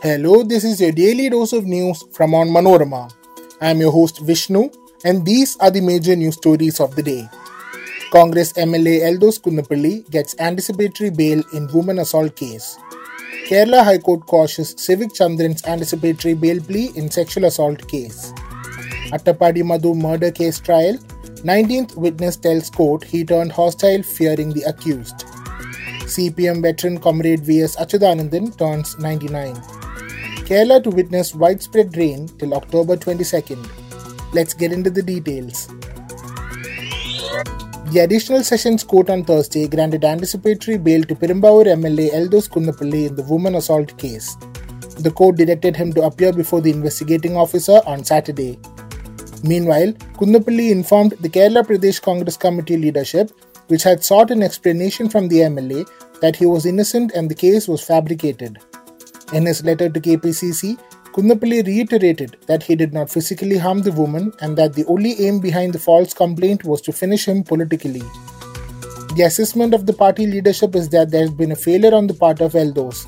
Hello, this is your daily dose of news from Onmanorama. I am your host Vishnu, and these are the major news stories of the day. Congress MLA Eldhose Kunnappilly gets anticipatory bail in woman assault case. Kerala High Court cautions Civic Chandran's anticipatory bail plea in sexual assault case. Attapadi Madhu murder case trial. 19th witness tells court he turned hostile fearing the accused. CPM veteran comrade VS Achuthanandan turns 99. Kerala to witness widespread rain till October 22nd. Let's get into the details. The additional sessions court on Thursday granted anticipatory bail to Perumbavoor MLA Eldhose Kunnappilly in the woman assault case. The court directed him to appear before the investigating officer on Saturday. Meanwhile, Kunnapalli informed the Kerala Pradesh Congress Committee leadership, which had sought an explanation from the MLA that he was innocent and the case was fabricated. In his letter to KPCC, Kunnappilly reiterated that he did not physically harm the woman and that the only aim behind the false complaint was to finish him politically. The assessment of the party leadership is that there has been a failure on the part of Eldhose.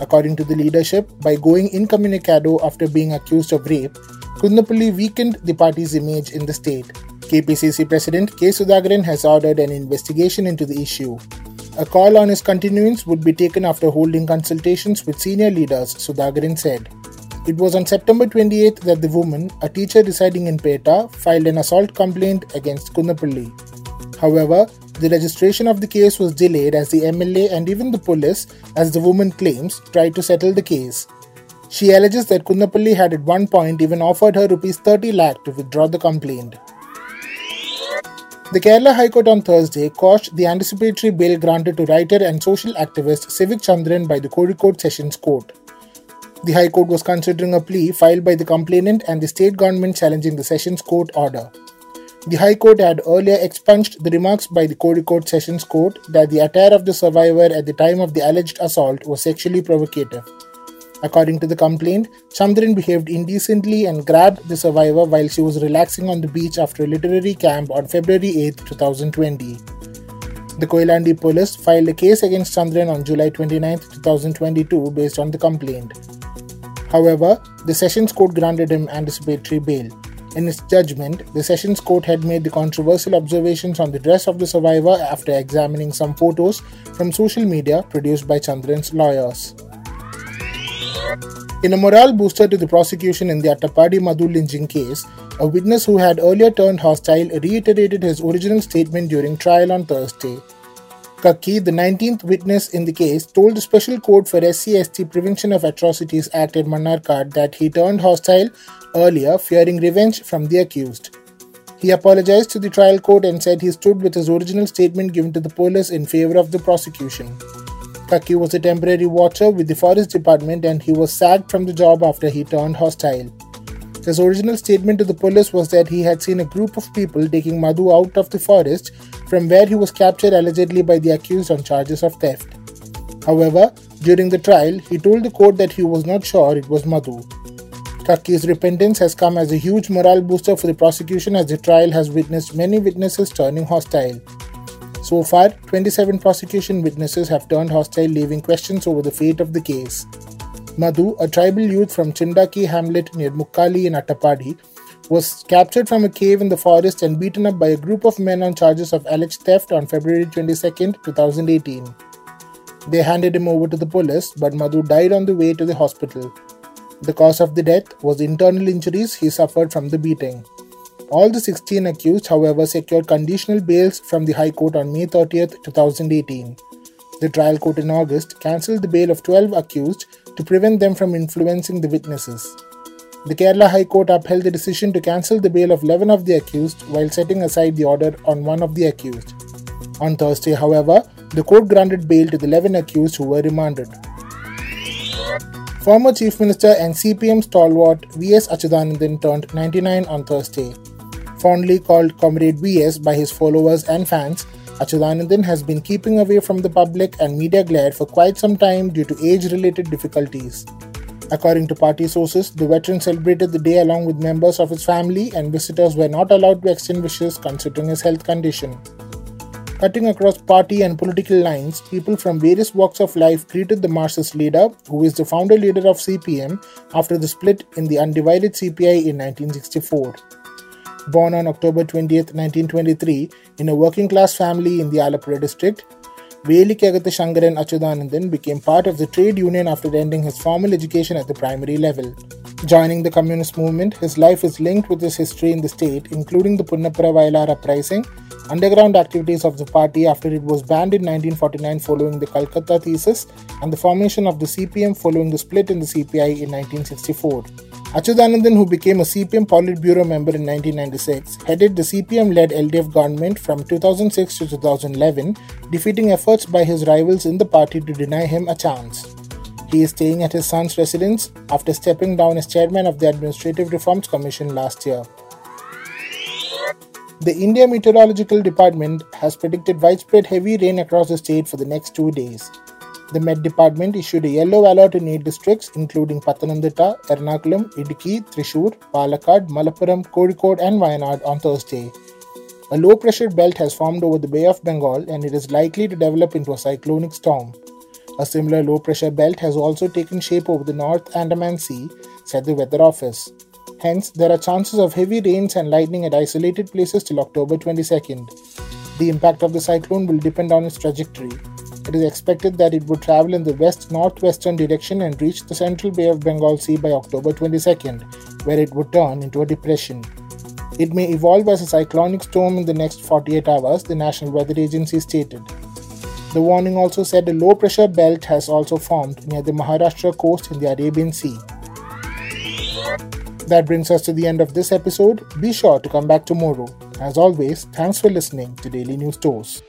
According to the leadership, by going incommunicado after being accused of rape, Kunnappilly weakened the party's image in the state. KPCC President K. Sudhakaran has ordered an investigation into the issue. A call on his continuance would be taken after holding consultations with senior leaders, Sudhakaran said. It was on September 28 that the woman, a teacher residing in Peta, filed an assault complaint against Kunnappilly. However, the registration of the case was delayed as the MLA and even the police, as the woman claims, tried to settle the case. She alleges that Kunnappilly had at one point even offered her rupees 30 lakh to withdraw the complaint. The Kerala High Court on Thursday quashed the anticipatory bail granted to writer and social activist Civic Chandran by the Kozhikode Sessions Court. The High Court was considering a plea filed by the complainant and the state government challenging the Sessions Court order. The High Court had earlier expunged the remarks by the Kozhikode Sessions Court that the attire of the survivor at the time of the alleged assault was sexually provocative. According to the complaint, Chandran behaved indecently and grabbed the survivor while she was relaxing on the beach after a literary camp on February 8, 2020. The Koyilandy police filed a case against Chandran on July 29, 2022, based on the complaint. However, the Sessions Court granted him anticipatory bail. In its judgment, the Sessions Court had made the controversial observations on the dress of the survivor after examining some photos from social media produced by Chandran's lawyers. In a morale booster to the prosecution in the Attapadi Madhu lynching case, a witness who had earlier turned hostile reiterated his original statement during trial on Thursday. Kakki, the 19th witness in the case, told the Special Court for SC/ST Prevention of Atrocities Act at Mannarkad that he turned hostile earlier, fearing revenge from the accused. He apologized to the trial court and said he stood with his original statement given to the police in favor of the prosecution. Kakki was a temporary watcher with the Forest Department and he was sacked from the job after he turned hostile. His original statement to the police was that he had seen a group of people taking Madhu out of the forest from where he was captured allegedly by the accused on charges of theft. However, during the trial, he told the court that he was not sure it was Madhu. Kakki's repentance has come as a huge morale booster for the prosecution as the trial has witnessed many witnesses turning hostile. So far, 27 prosecution witnesses have turned hostile, leaving questions over the fate of the case. Madhu, a tribal youth from Chindakki hamlet near Mukkali in Attapadi, was captured from a cave in the forest and beaten up by a group of men on charges of alleged theft on February 22, 2018. They handed him over to the police, but Madhu died on the way to the hospital. The cause of the death was internal injuries he suffered from the beating. All the 16 accused, however, secured conditional bails from the High Court on May 30, 2018. The trial court in August cancelled the bail of 12 accused to prevent them from influencing the witnesses. The Kerala High Court upheld the decision to cancel the bail of 11 of the accused while setting aside the order on one of the accused. On Thursday, however, the court granted bail to the 11 accused who were remanded. Former Chief Minister and CPM stalwart V.S. Achuthanandan turned 99 on Thursday. Fondly called Comrade VS by his followers and fans, Achuthanandan has been keeping away from the public and media glare for quite some time due to age related difficulties. According to party sources, the veteran celebrated the day along with members of his family, and visitors were not allowed to extend wishes considering his health condition. Cutting across party and political lines, people from various walks of life greeted the Marxist leader, who is the founder leader of CPM after the split in the undivided CPI in 1964. Born on October 20, 1923, in a working class family in the Alappuzha district, Velikkakathu Shankaran Achyutanandan became part of the trade union after ending his formal education at the primary level. Joining the communist movement, his life is linked with his history in the state, including the Punnapra Vayalar uprising underground activities of the party after it was banned in 1949 following the Calcutta thesis and the formation of the CPM following the split in the CPI in 1964. Achyutanandan, who became a CPM Politburo member in 1996, headed the CPM led LDF government from 2006 to 2011, defeating efforts by his rivals in the party to deny him a chance. He is staying at his son's residence after stepping down as chairman of the Administrative Reforms Commission last year. The India Meteorological Department has predicted widespread heavy rain across the state for the next two days. The Met Department issued a yellow alert in eight districts, including Pathanamthitta, Ernakulam, Idukki, Thrissur, Palakkad, Malappuram, Kozhikode, and Wayanad on Thursday. A low pressure belt has formed over the Bay of Bengal and it is likely to develop into a cyclonic storm. A similar low pressure belt has also taken shape over the North Andaman Sea, said the Weather Office. Hence, there are chances of heavy rains and lightning at isolated places till October 22nd. The impact of the cyclone will depend on its trajectory. It is expected that it would travel in the west northwestern direction and reach the central Bay of Bengal Sea by October 22nd, where it would turn into a depression. It may evolve as a cyclonic storm in the next 48 hours, the National Weather Agency stated. The warning also said a low pressure belt has also formed near the Maharashtra coast in the Arabian Sea. That brings us to the end of this episode. Be sure to come back tomorrow. As always, thanks for listening to Daily News Tours.